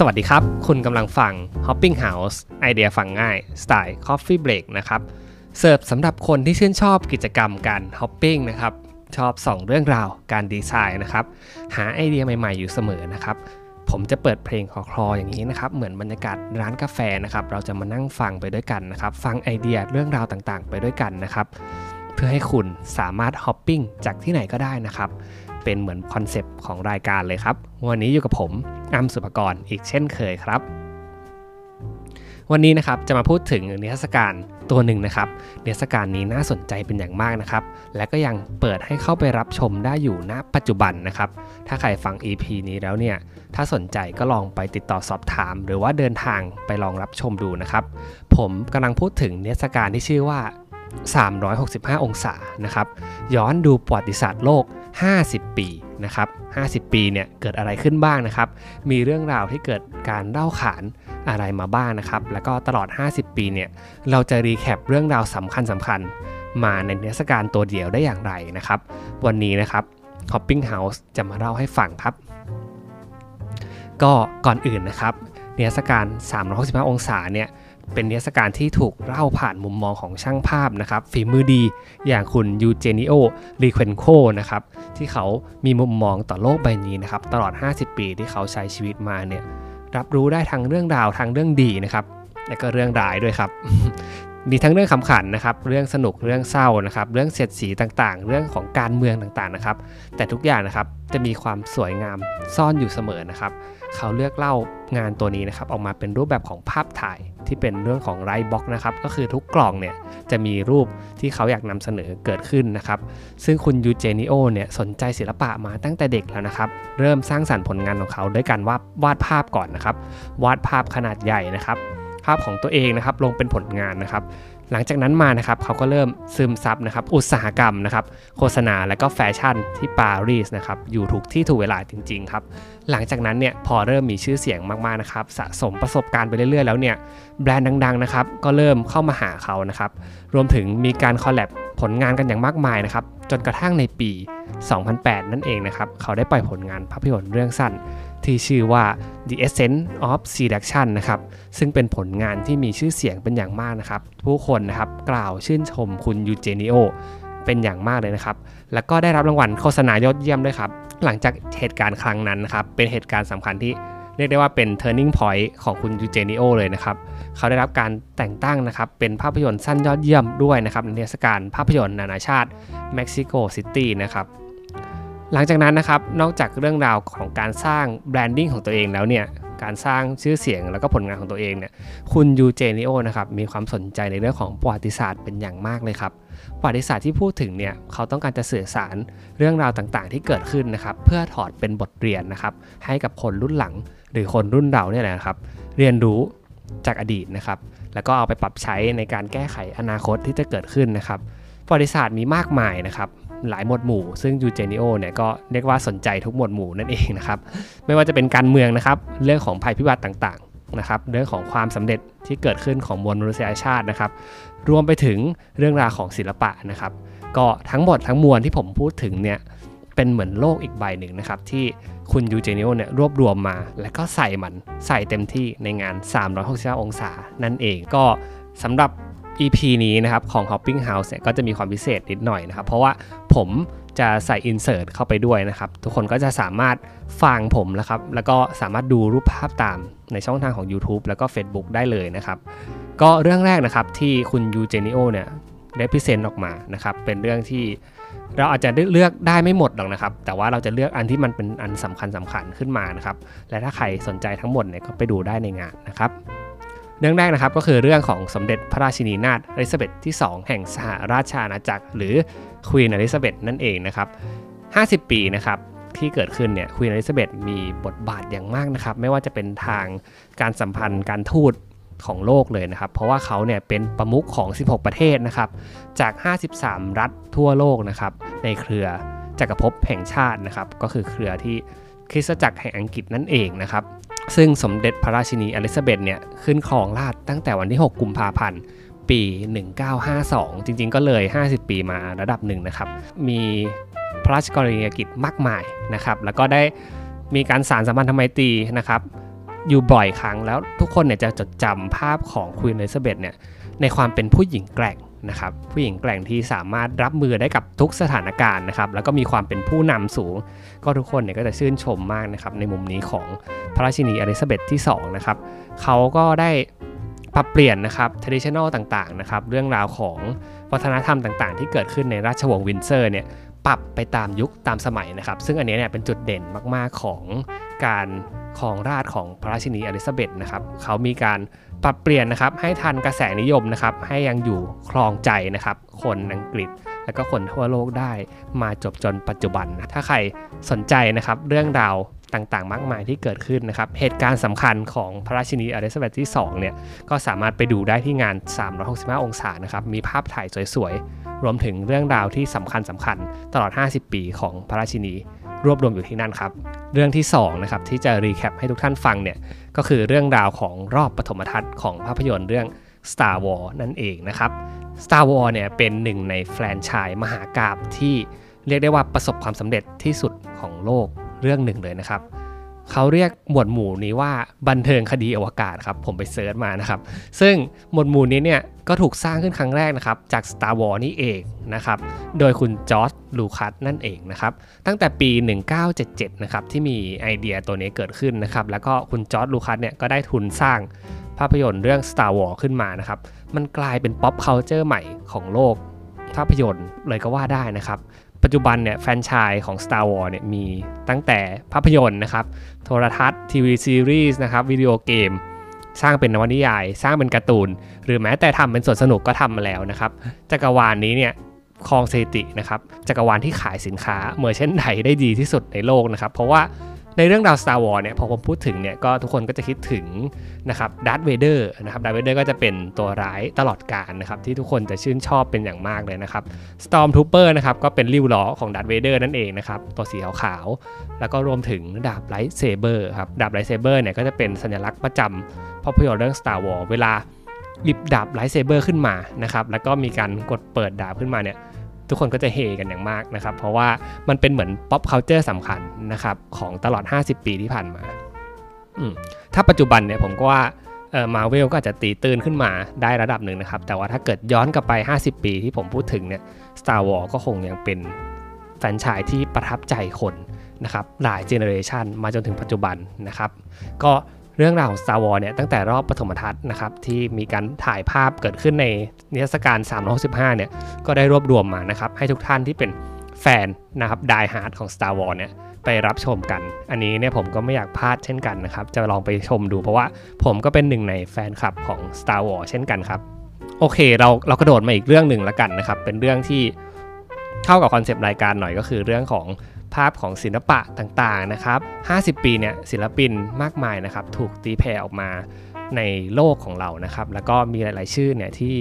สวัสดีครับ คุณกำลังฟัง Hopping House ไอเดียฟังง่าย สไตล์ Coffee Break นะครับ เสิร์ฟสำหรับคนที่ชื่นชอบกิจกรรมการ Hopping นะครับ ชอบส่องเรื่องราวการดีไซน์นะครับ หาไอเดียใหม่ๆอยู่เสมอนะครับ ผมจะเปิดเพลงคลอๆอย่างนี้นะครับ เหมือนบรรยากาศร้านกาแฟนะครับ เราจะมานั่งฟังไปด้วยกันนะครับ ฟังไอเดียเรื่องราวต่างๆ ไปด้วยกันนะครับ เพื่อให้คุณสามารถฮอปปิ้งจากที่ไหนก็ได้นะครับ เป็นเหมือนคอนเซปต์ของรายการเลยครับ วันนี้อยู่กับผมอ้ำสุภกรอีกเช่นเคยครับ วันนี้นะครับจะมาพูดถึงนิทรรศการตัวหนึ่งนะครับนิทรรศการนี้น่าสนใจเป็นอย่างมากนะครับ และก็ยังเปิดให้เข้าไปรับชมได้อยู่ณปัจจุบันนะครับ ถ้าใครฟัง EP นี้แล้วเนี่ย ถ้าสนใจก็ลองไปติดต่อสอบถาม หรือว่าเดินทางไปลองรับชมดูนะครับ ผมกำลังพูดถึงนิทรรศการที่ชื่อว่า 365 องศานะครับย้อนดูประวัติศาสตร์โลก 50 ปีนะครับ50 ปีเนี่ยเกิดอะไรขึ้นบ้างนะครับ มีเรื่องราวที่เกิดการเล่าขานอะไรมาบ้างนะครับ แล้วก็ตลอด 50 ปีเนี่ยเราจะรีแคปเรื่องราวสำคัญสำคัญมาในเทศกาลตัวเดียวได้อย่างไรนะครับ วันนี้นะครับ Hopping House จะมาเล่าให้ฟังครับ ก็ก่อนอื่นนะครับเทศกาล365 องศาเนี่ย เป็นนิทรรศการที่ถูกเล่าผ่านมุมมองของช่างภาพนะครับฝีมือดีอย่างคุณยูเจนิโอรีเควนโคนะครับที่เขามีมุมมองต่อโลกใบนี้นะครับตลอด 50 ปีที่เขาใช้ชีวิตมาเนี่ยรับรู้ได้ทั้งเรื่องราวทั้งเรื่องดีนะครับและก็เรื่องร้ายด้วยครับ มีทั้งเรื่องขำขันนะครับ เรื่องสนุก เรื่องเศร้านะครับ เรื่องเสียดสีต่างๆ เรื่องของการเมืองต่างๆนะครับ แต่ทุกอย่างนะครับจะมีความสวยงามซ่อนอยู่เสมอนะครับ เขาเลือกเล่างานตัวนี้นะครับออกมาเป็นรูปแบบของภาพถ่ายที่เป็นเรื่องของ light box นะครับ ก็คือทุกกล่องเนี่ยจะมีรูปที่เขาอยากนำเสนอเกิดขึ้นนะครับ ซึ่งคุณยูเจนิโอเนี่ยสนใจศิลปะมาตั้งแต่เด็กแล้วนะครับ เริ่มสร้างสรรค์ผลงานของเขาด้วยการวาดวาดภาพก่อนนะครับ วาดภาพขนาดใหญ่นะครับ ภาพของตัวเองนะครับลงเป็นผลงานนะครับ หลังจากนั้นมานะครับเขาก็เริ่มซึมซับนะครับอุตสาหกรรมนะครับโฆษณาและก็แฟชั่นที่ปารีสนะครับอยู่ถูกที่ถูกเวลาจริงๆครับหลังจากนั้นเนี่ยพอเริ่มมีชื่อเสียงมากๆนะครับสะสมประสบการณ์ไปเรื่อยๆแล้วเนี่ยแบรนด์ดังๆนะครับก็เริ่มเข้ามาหาเขานะครับรวมถึงมีการ collab ผลงานกันอย่างมากมายนะครับจนกระทั่งในปี 2008 นั่นเองนะครับเขาได้ปล่อยผลงานภาพยนตร์เรื่องสั้น ที่ชื่อว่า The Essence of Seduction นะครับ ซึ่งเป็นผลงานที่มีชื่อเสียงเป็นอย่างมากนะครับ ผู้คนนะครับกล่าวชื่นชมคุณยูเจนิโอเป็นอย่างมากเลยนะครับ แล้วก็ได้รับรางวัลโฆษณายอดเยี่ยมด้วยครับ หลังจากเหตุการณ์ครั้งนั้นนะครับ เป็นเหตุการณ์สำคัญที่เรียกได้ว่าเป็น turning point ของคุณยูเจนิโอเลยนะครับ เขาได้รับการแต่งตั้งนะครับ เป็นภาพยนตร์สั้นยอดเยี่ยมด้วยนะครับ ในเทศกาลภาพยนตร์นานาชาติเม็กซิโกซิตี้นะครับ หลังจากนั้นนะครับนอกจากเรื่องราวของการสร้าง branding ของตัวเองแล้วเนี่ยการสร้างชื่อเสียงแล้วก็ผลงานของตัวเองเนี่ยคุณยูเจนิโอนะครับมีความสนใจในเรื่องของประวัติศาสตร์เป็นอย่างมากเลยครับประวัติศาสตร์ที่พูดถึงเนี่ยเขาต้องการจะสื่อสารเรื่องราวต่างๆ ที่เกิดขึ้นนะครับเพื่อถอดเป็นบทเรียนนะครับให้กับคนรุ่นหลัง หรือคนรุ่นเราเนี่ยแหละนะครับ เรียนรู้จากอดีตนะครับแล้วก็เอาไปปรับใช้ในการแก้ไขอนาคตที่จะเกิดขึ้นนะครับประวัติศาสตร์มีมากมายนะครับ หลายหมวดหมู่ ซึ่งยูเจนิโอเนี่ยก็เรียกว่าสนใจทุกหมวดหมู่นั่นเองนะครับ ไม่ว่าจะเป็นการเมืองนะครับ เรื่องของภัยพิบัติต่างๆนะครับ เรื่องของความสำเร็จที่เกิดขึ้นของมวลมนุษยชาตินะครับ รวมไปถึงเรื่องราวของศิลปะนะครับ ก็ทั้งหมดทั้งมวลที่ผมพูดถึงเนี่ยเป็นเหมือนโลกอีกใบหนึ่งนะครับ ที่คุณยูเจนิโอเนี่ยรวบรวมมา แล้วก็ใส่มันใส่เต็มที่ในงาน 365 องศานั่นเองก็สำหรับ EP นี้นะครับของ Hopping House เนี่ยก็จะมีความพิเศษนิดหน่อยนะครับ เพราะว่าผมจะใส่ insert เข้าไปด้วยนะครับ ทุกคนก็จะสามารถฟังผมแล้วครับ แล้วก็สามารถดูรูปภาพตามในช่องทางของ YouTube แล้วก็ Facebook ได้เลยนะครับ ก็เรื่องแรกนะครับที่คุณยูเจนิโอเนี่ยได้ present ออกมานะครับ เป็นเรื่องที่เราอาจจะเล่าได้ไม่หมดหรอกนะครับ แต่ว่าเราจะเลือกอันที่มันเป็นอันสำคัญสำคัญขึ้นมานะครับ และถ้าใครสนใจทั้งหมดเนี่ยก็ไปดูได้ในงานนะครับ เรื่องแรกนะครับก็คือเรื่องของสมเด็จพระราชินีนาถอลิซาเบธที่ 2 แห่งสหราชอาณาจักร หรือควีนอลิซาเบธนั่นเองนะครับ 50 ปีนะครับที่เกิดขึ้นเนี่ยควีนอลิซาเบธมีบทบาทอย่างมากนะครับ ไม่ว่าจะเป็นทางการสัมพันธ์การทูตของโลกเลยนะครับ เพราะว่าเขาเนี่ยเป็นประมุขของ 16 ประเทศนะครับ จาก 53 รัฐทั่วโลกนะครับ ในเครือจักรภพแห่งชาตินะครับ ก็คือเครือที่คริสตจักรแห่งอังกฤษนั่นเองนะครับ ซึ่งสมเด็จพระราชินีอลิซาเบธเนี่ยขึ้นครองราชตั้งแต่วันที่ 6 กุมภาพันธ์ปี 1952 จริงๆ ก็เลย 50 ปีมาระดับหนึ่งนะครับ มีพระราชกรณียกิจมากมายนะครับ แล้วก็ได้มีการสารสัมพันธไมตรีนะครับ อยู่บ่อยครั้งแล้วทุกคนเนี่ยจะจดจำภาพของควีนอลิซาเบธเนี่ยในความเป็นผู้หญิงแกร่ง นะครับผู้หญิงแกร่งที่สามารถรับมือได้กับทุกสถานการณ์นะครับแล้วก็มีความเป็นผู้นำสูง ก็ทุกคนเนี่ยก็จะชื่นชมมากนะครับในมุมนี้ของพระราชินีอลิซาเบธที่2นะครับเขาก็ได้ปรับเปลี่ยนนะครับ traditional ต่างๆนะครับเรื่องราวของวัฒนธรรมต่างๆ ที่เกิดขึ้นในราชวงศ์วินด์เซอร์เนี่ยปรับไปตามยุคตามสมัยนะครับ ซึ่งอันนี้เนี่ยเป็นจุดเด่นมากๆของการครองราชย์ของพระราชินีอลิซาเบธนะครับเขามีการ ปรับเปลี่ยนนะครับให้ทันกระแสนิยมนะครับให้ยังอยู่ครองใจนะครับคนอังกฤษ และก็คนทั่วโลกได้มาจวบจนปัจจุบัน ถ้าใครสนใจนะครับเรื่องราวต่างๆ มากมายที่เกิดขึ้นนะครับ เหตุการณ์สำคัญของพระราชินีอลิซาเบธที่ 2 เนี่ย ก็สามารถไปดูได้ที่งาน 365 องศานะครับ มีภาพถ่ายสวยๆ รวมถึงเรื่องราวที่สำคัญสำคัญตลอด 50 ปีของพระราชินี รวบรวมอยู่ที่นั่นครับ เรื่องที่2นะครับที่จะรีแคปให้ทุกท่านฟังเนี่ยก็คือเรื่องราวของรอบปฐมทัศน์ของภาพยนตร์เรื่อง Star Wars นั่นเองนะครับ Star Wars เนี่ยเป็นหนึ่งในแฟรนไชส์มหากาบที่เรียกได้ว่าประสบความสำเร็จที่สุดของโลกเรื่องหนึ่งเลยนะครับ เขาเรียกหมวดหมู่นี้ว่าบันเทิงคดีอวกาศครับผมไป search มานะครับ ซึ่งหมวดหมู่นี้เนี่ยก็ถูกสร้างขึ้นครั้งแรกนะครับจาก Star Wars นี่เองนะครับโดยคุณจอร์จลูคัสนั่นเองนะครับตั้งแต่ปี 1977นะครับที่มีไอเดียตัวนี้เกิดขึ้นนะครับแล้วก็คุณจอร์จลูคัสเนี่ยก็ได้ทุนสร้างภาพยนตร์เรื่อง Star Wars ขึ้นมานะครับมันกลายเป็น pop culture ใหม่ของโลกภาพยนตร์เลยก็ว่าได้นะครับ ปัจจุบันเนี่ยแฟรนไชส์ของ Star Wars เนี่ยมีตั้งแต่ภาพยนตร์นะครับ โทรทัศน์ทีวีซีรีส์นะครับวิดีโอเกม สร้างเป็นนวนิยาย สร้างเป็นการ์ตูน หรือแม้แต่ทำเป็นสวนสนุกก็ทำมาแล้วนะครับ จักรวาลนนี้เนี่ยคลองสถิตินะครับจักรวาลที่ขายสินค้าเมอร์เช่นไดได้ดีที่สุดในโลกนะครับ เพราะว่า ในเรื่องราว Star Wars เนี่ยพอผมพูดถึงเนี่ยก็ทุกคนก็จะคิดถึงนะครับดัตเวเดอร์นะครับดัตเวเดอร์ก็จะเป็นตัวร้ายตลอดกาลนะครับที่ทุกคนจะชื่นชอบเป็นอย่างมากเลยนะครับ Storm Trooper นะครับก็เป็นลิ่วล้อของ Darth Vader นั่นเองนะครับตัวสีขาวๆแล้วก็รวมถึงดาบ lightsaber ครับดาบ lightsaber เนี่ยก็จะเป็นสัญลักษณ์ประจำภาพยนตร์เรื่อง Star Wars เวลาหยิบดาบ lightsaber ขึ้นมานะครับแล้วก็มีการกดเปิดดาบขึ้นมาเนี่ย ทุกคนก็จะเฮกันอย่างมากนะครับ เพราะว่ามันเป็นเหมือน pop culture สำคัญนะครับของตลอด 50 ปีที่ผ่านมา ถ้าปัจจุบันเนี่ยผมก็ว่ามาเวลก็อาจจะตีตื้นขึ้นมาได้ระดับหนึ่งนะครับ แต่ว่าถ้าเกิดย้อนกลับไป 50 ปีที่ผมพูดถึงเนี่ย Star Wars ก็คงยังเป็นแฟรนไชส์ที่ประทับใจคนนะครับหลาย generation มาจนถึงปัจจุบันนะครับ ก็ เรื่องราวของ Star Wars เนี่ยตั้งแต่รอบปฐมทัศน์นะครับที่มีการถ่ายภาพเกิดขึ้นในนิทรรศการ 365 เนี่ยก็ได้รวบรวมมานะครับให้ทุกท่านที่เป็นแฟนนะครับ die-hard ของ Star Wars เนี่ยไปรับชมกัน อันนี้เนี่ยผมก็ไม่อยากพลาดเช่นกันนะครับ จะลองไปชมดูเพราะว่าผมก็เป็นหนึ่งในแฟนคลับของ Star Wars เช่นกันครับ โอเคเราเรากระโดดมาอีกเรื่องหนึ่งแล้วกันนะครับ เป็นเรื่องที่เข้ากับ concept รายการหน่อยก็คือเรื่องของ ภาพของศิลปะต่างๆนะครับ 50 ปีเนี่ยศิลปินมากมายนะครับถูกตีแผ่ออกมาในโลกของเรานะครับ แล้วก็มีหลายๆชื่อเนี่ยที่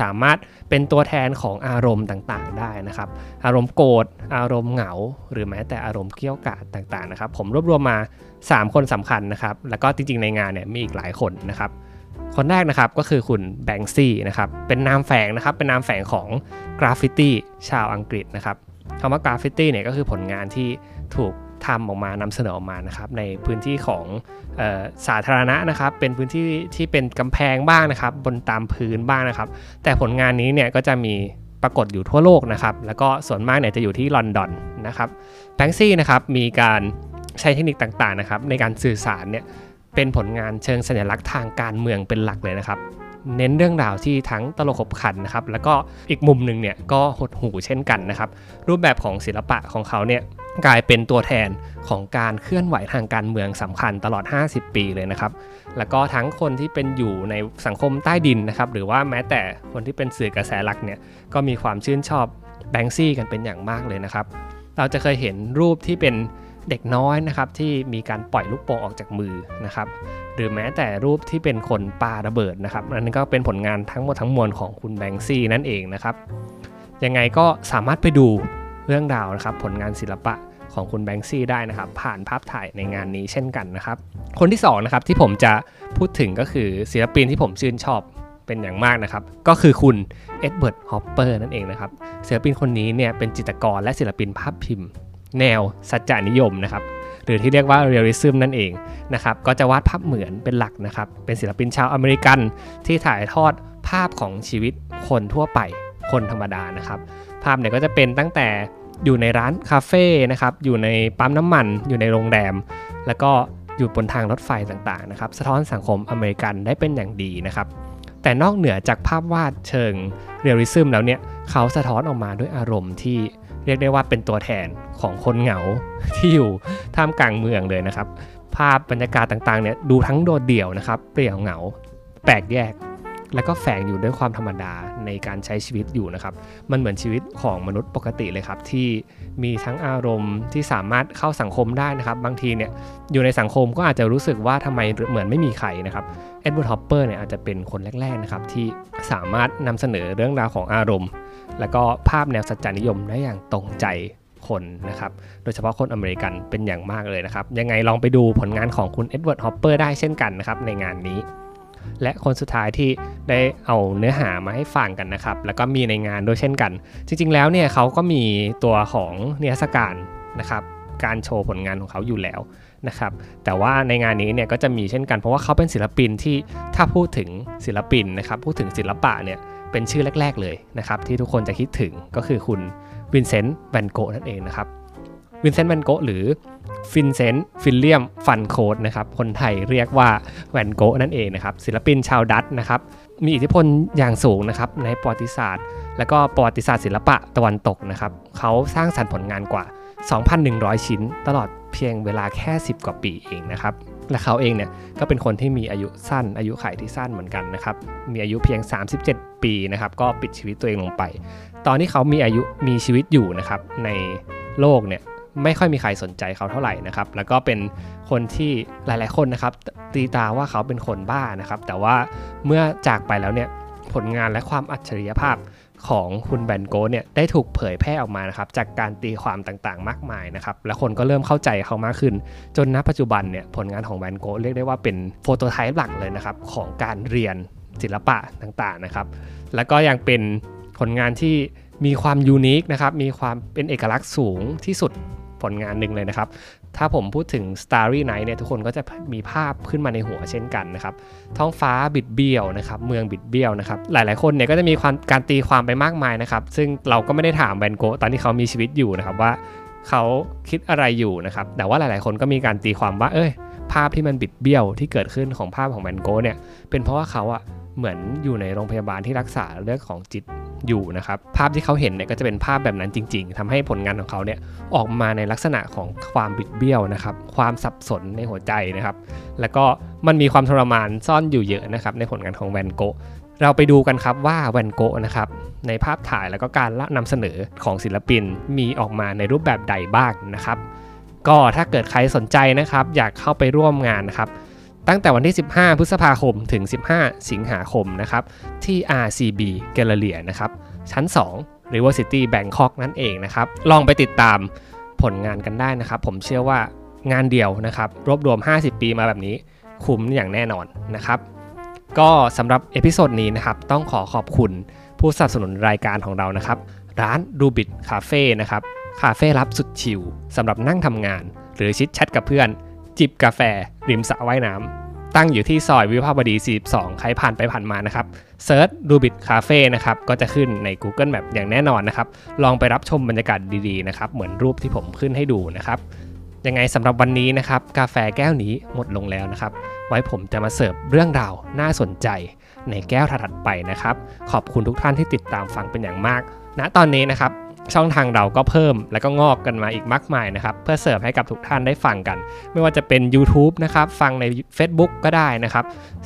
สามารถเป็นตัวแทนของอารมณ์ต่างๆ ได้นะครับ อารมณ์โกรธอารมณ์เหงา หรือแม้แต่อารมณ์เกรี้ยวกราดต่างๆนะครับ ผมรวบรวมมา 3 คนสำคัญนะครับ แล้วก็จริงๆในงานเนี่ยมีอีกหลายคนนะครับ คนแรกนะครับก็คือคุณ Banksy นะครับเป็นนามแฝงนะครับเป็นนามแฝงของกราฟฟิตี้ชาวอังกฤษนะครับ คำว่ากราฟฟิตี้เนี่ยก็คือผลงานที่ถูกทำออกมานำเสนอออกมานะครับในพื้นที่ของเอ่อสาธารณะนะครับ เป็นพื้นที่ที่เป็นกำแพงบ้างนะครับ บนตามพื้นบ้างนะครับ แต่ผลงานนี้เนี่ยก็จะมีปรากฏอยู่ทั่วโลกนะครับ แล้วก็ส่วนมากเนี่ยจะอยู่ที่ลอนดอนนะครับแบงซี่นะครับมีการใช้เทคนิคต่างๆนะครับในการสื่อสารเนี่ยเป็นผลงานเชิงสัญลักษณ์ทางการเมืองเป็นหลักเลยนะครับ เน้นเรื่องราวที่ทั้งตลกขบขันนะครับแล้วก็อีกมุมหนึ่งเนี่ยก็หดหูเช่นกันนะครับรูปแบบของศิลปะของเขาเนี่ยกลายเป็นตัวแทนของการเคลื่อนไหวทางการเมืองสำคัญตลอด 50 ปีเลยนะครับ แล้วก็ทั้งคนที่เป็นอยู่ในสังคมใต้ดินนะครับ หรือว่าแม้แต่คนที่เป็นสื่อกระแสหลักเนี่ย ก็มีความชื่นชอบแบงซี่กันเป็นอย่างมากเลยนะครับ เราจะเคยเห็นรูปที่เป็น เด็กน้อยนะครับที่มีการปล่อยลูกโป่งออกจากมือนะครับหรือแม้แต่รูปที่เป็นคนปาระเบิดนะครับอันนี้ก็เป็นผลงานทั้งหมดทั้งมวลของคุณแบงซี่นั่นเองนะครับยังไงก็สามารถไปดูเรื่องราวนะครับผลงานศิลปะของคุณ Banksy ได้นะครับ ผ่านภาพถ่ายในงานนี้เช่นกันนะครับ คนที่2นะครับที่ผมจะพูดถึงก็คือศิลปินที่ผมชื่นชอบเป็นอย่างมากนะครับ ก็คือคุณเอ็ดเวิร์ดฮอปเปอร์นั่นเองนะครับศิลปินคนนี้เนี่ยเป็นจิตรกรและศิลปินภาพพิมพ์ แนวสัจจานิยมนะครับหรือที่เรียกว่า realism นั่นเองนะครับก็จะวาดภาพเหมือนเป็นหลักนะครับเป็นศิลปินชาวอเมริกันที่ถ่ายทอดภาพของชีวิตคนทั่วไปคนธรรมดานะครับ ภาพเนี่ยก็จะเป็นตั้งแต่อยู่ในร้านคาเฟ่นะครับอยู่ในปั๊มน้ำมัน อยู่ในโรงแรม แล้วก็อยู่บนทางรถไฟต่างๆนะครับ สะท้อนสังคมอเมริกันได้เป็นอย่างดีนะครับ แต่นอกเหนือจากภาพวาดเชิง realism แล้วเนี่ยเขาสะท้อนออกมาด้วยอารมณ์ที่ เรียกได้ว่าเป็นตัวแทนของคนเหงาที่อยู่ท่ามกลางเมืองเลยนะครับ ภาพบรรยากาศต่างๆเนี่ยดูทั้งโดดเดี่ยวนะครับ เปลี่ยวเหงา แปลกแยก แล้วก็แฝงอยู่ด้วยความธรรมดาในการใช้ชีวิตอยู่นะครับ มันเหมือนชีวิตของมนุษย์ปกติเลยครับ ที่มีทั้งอารมณ์ที่สามารถเข้าสังคมได้นะครับ บางทีเนี่ยอยู่ในสังคมก็อาจจะรู้สึกว่าทำไมเหมือนไม่มีใครนะครับเอ็ดเวิร์ดฮอปเปอร์เนี่ยอาจจะเป็นคนแรกๆนะครับที่สามารถนำเสนอเรื่องราวของอารมณ์ แล้วก็ภาพแนวสัจจานิยมได้อย่างตรงใจคนนะครับ โดยเฉพาะคนอเมริกันเป็นอย่างมากเลยนะครับ ยังไงลองไปดูผลงานของคุณเอ็ดเวิร์ดฮอปเปอร์ได้เช่นกันนะครับในงานนี้ และคนสุดท้ายที่ได้เอาเนื้อหามาให้ฟังกันนะครับ แล้วก็มีในงานด้วยเช่นกัน จริง ๆ แล้วเนี่ยเขาก็มีตัวของนิทรรศการนะครับ การโชว์ผลงานของเขาอยู่แล้วนะครับ แต่ว่าในงานนี้เนี่ยก็จะมีเช่นกันเพราะว่าเขาเป็นศิลปินที่ถ้าพูดถึงศิลปินนะครับ พูดถึงศิลปะเนี่ย เป็นชื่อแรก ๆ เลยนะครับที่ทุกคนจะคิดถึงก็คือคุณวินเซนต์แวนโกนั่นเองนะครับวินเซนต์แวนโกหรือฟินเซนต์ฟิลเลียมฟันโคคนะครับคนไทยเรียกว่าแวนโกนั่นเองนะครับศิลปินชาวดัตนะครับมีอิทธิพลอย่างสูงนะครับในประวัติศาสตร์ และก็ประวัติศาสตร์ศิลปะตะวันตกนะครับเขาสร้างสรรค์ผลงานกว่า 2,100 ชิ้น ตลอดเพียงเวลาแค่ 10 กว่าปีเองนะครับ และเขาเองเนี่ยก็เป็นคนที่มีอายุสั้น อายุขัยที่สั้นเหมือนกันนะครับ มีอายุเพียง 37 ปีนะครับ ก็ปิดชีวิตตัวเองลงไป ตอนที่เขามีอายุมีชีวิตอยู่นะครับ ในโลกเนี่ยไม่ค่อยมีใครสนใจเขาเท่าไหร่นะครับ แล้วก็เป็นคนที่หลาย ๆ คนนะครับ ตีตาว่าเขาเป็นคนบ้านะครับ แต่ว่าเมื่อจากไปแล้วเนี่ยผลงานและความอัจฉริยภาพ ของคุณแบนโกเนี่ยได้ถูกเผยแพร่ออกมานะครับจากการตีความต่างๆ มากมายนะครับและคนก็เริ่มเข้าใจเขามากขึ้น จนณปัจจุบันเนี่ยผลงานของแบนโกเรียกได้ว่าเป็นโฟโตไทป์หลักเลยนะครับของการเรียนศิลปะต่างๆนะครับแล้วก็ยังเป็นผลงานที่มีความยูนิคนะครับมีความเป็นเอกลักษณ์สูงที่สุดผลงานหนึ่งเลยนะครับ ถ้าผมพูดถึง Starry Night เนี่ยทุกคนก็จะมีภาพขึ้นมาในหัวเช่นกันนะครับ ท้องฟ้าบิดเบี้ยวนะครับ เมืองบิดเบี้ยวนะครับ หลายๆคนเนี่ยก็จะมีความการตีความไปมากมายนะครับ ซึ่งเราก็ไม่ได้ถามแวนโกตอนที่เขามีชีวิตอยู่นะครับว่าเขาคิดอะไรอยู่นะครับ แต่ว่าหลายๆคนก็มีการตีความว่า เอ้ย ภาพที่มันบิดเบี้ยวที่เกิดขึ้นของภาพของแวนโกเนี่ย เป็นเพราะว่าเขาอะเหมือนอยู่ในโรงพยาบาลที่รักษาเรื่องของจิต อยู่นะครับ ภาพที่เขาเห็นเนี่ยก็จะเป็นภาพแบบนั้นจริง ๆทำให้ผลงานของเขาเนี่ยออกมาในลักษณะของความบิดเบี้ยวนะครับ ความสับสนในหัวใจนะครับ แล้วก็มันมีความทรมานซ่อนอยู่เยอะนะครับในผลงานของแวนโกะเราไปดูกันครับว่าแวนโกะนะครับในภาพถ่ายแล้วก็การนำเสนอของศิลปินมีออกมาในรูปแบบใดบ้างนะครับ ก็ถ้าเกิดใครสนใจนะครับ อยากเข้าไปร่วมงานนะครับ ตั้งแต่วันที่ 15 พฤษภาคมถึง 15 สิงหาคมนะครับที่ RCB g a l l e r i นะครับชั้น 2 River City Bangkok นั่นเองนะครับลองไปติดตามผลงานกันได้นะครับ ผมเชื่อว่างานเดียวนะครับ รวบรวม 50 ปีมาแบบนี้คุ้มอย่างแน่นอนนะครับ ก็สำหรับ episode นี้นะครับ ต้องขอขอบคุณผู้สนับสนุนรายการของเรานะครับ ร้านรูบิ t คาเฟ่นะครับ คาเฟ่ลับสุด chill สำหรับนั่งทำงาน หรือ chit chat กับเพื่อน จิบกาแฟ ริมสระว่ายน้ำตั้งอยู่ที่ซอยวิภาวดี 42 ใครผ่านไปผ่านมานะครับ search รูบิ t คาเฟ่นะครับก็จะขึ้นใน Google Map อย่างแน่นอนนะครับ ลองไปรับชมบรรยากาศดีๆนะครับเหมือนรูปที่ผมขึ้นให้ดูนะครับยังไงสำหรับวันนี้นะครับ กาแฟแก้วนี้หมดลงแล้วนะครับ ไว้ผมจะมาเสิร์ฟเรื่องราวน่าสนใจในแก้วถัดไปนะครับ ขอบคุณทุกท่านที่ติดตามฟังเป็นอย่างมากณตอนนี้นะครับ ช่องทางเราก็เพิ่มแล้วก็งอกกันมาอีกมากมายนะครับ เพื่อเสิร์ฟให้กับทุกท่านได้ฟังกัน ไม่ว่าจะเป็น YouTube นะครับ ฟังใน Facebook ก็ได้นะครับ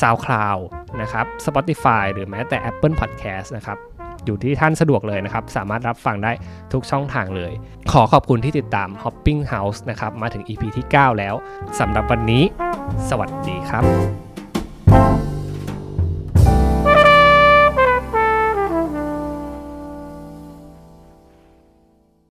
SoundCloud นะครับ Spotify หรือแม้แต่ Apple Podcast นะครับอยู่ที่ท่านสะดวกเลยนะครับ สามารถรับฟังได้ทุกช่องทางเลย ขอขอบคุณที่ติดตาม Hopping House นะครับ มาถึง EP ที่ 9 แล้วสำหรับวันนี้ สวัสดีครับ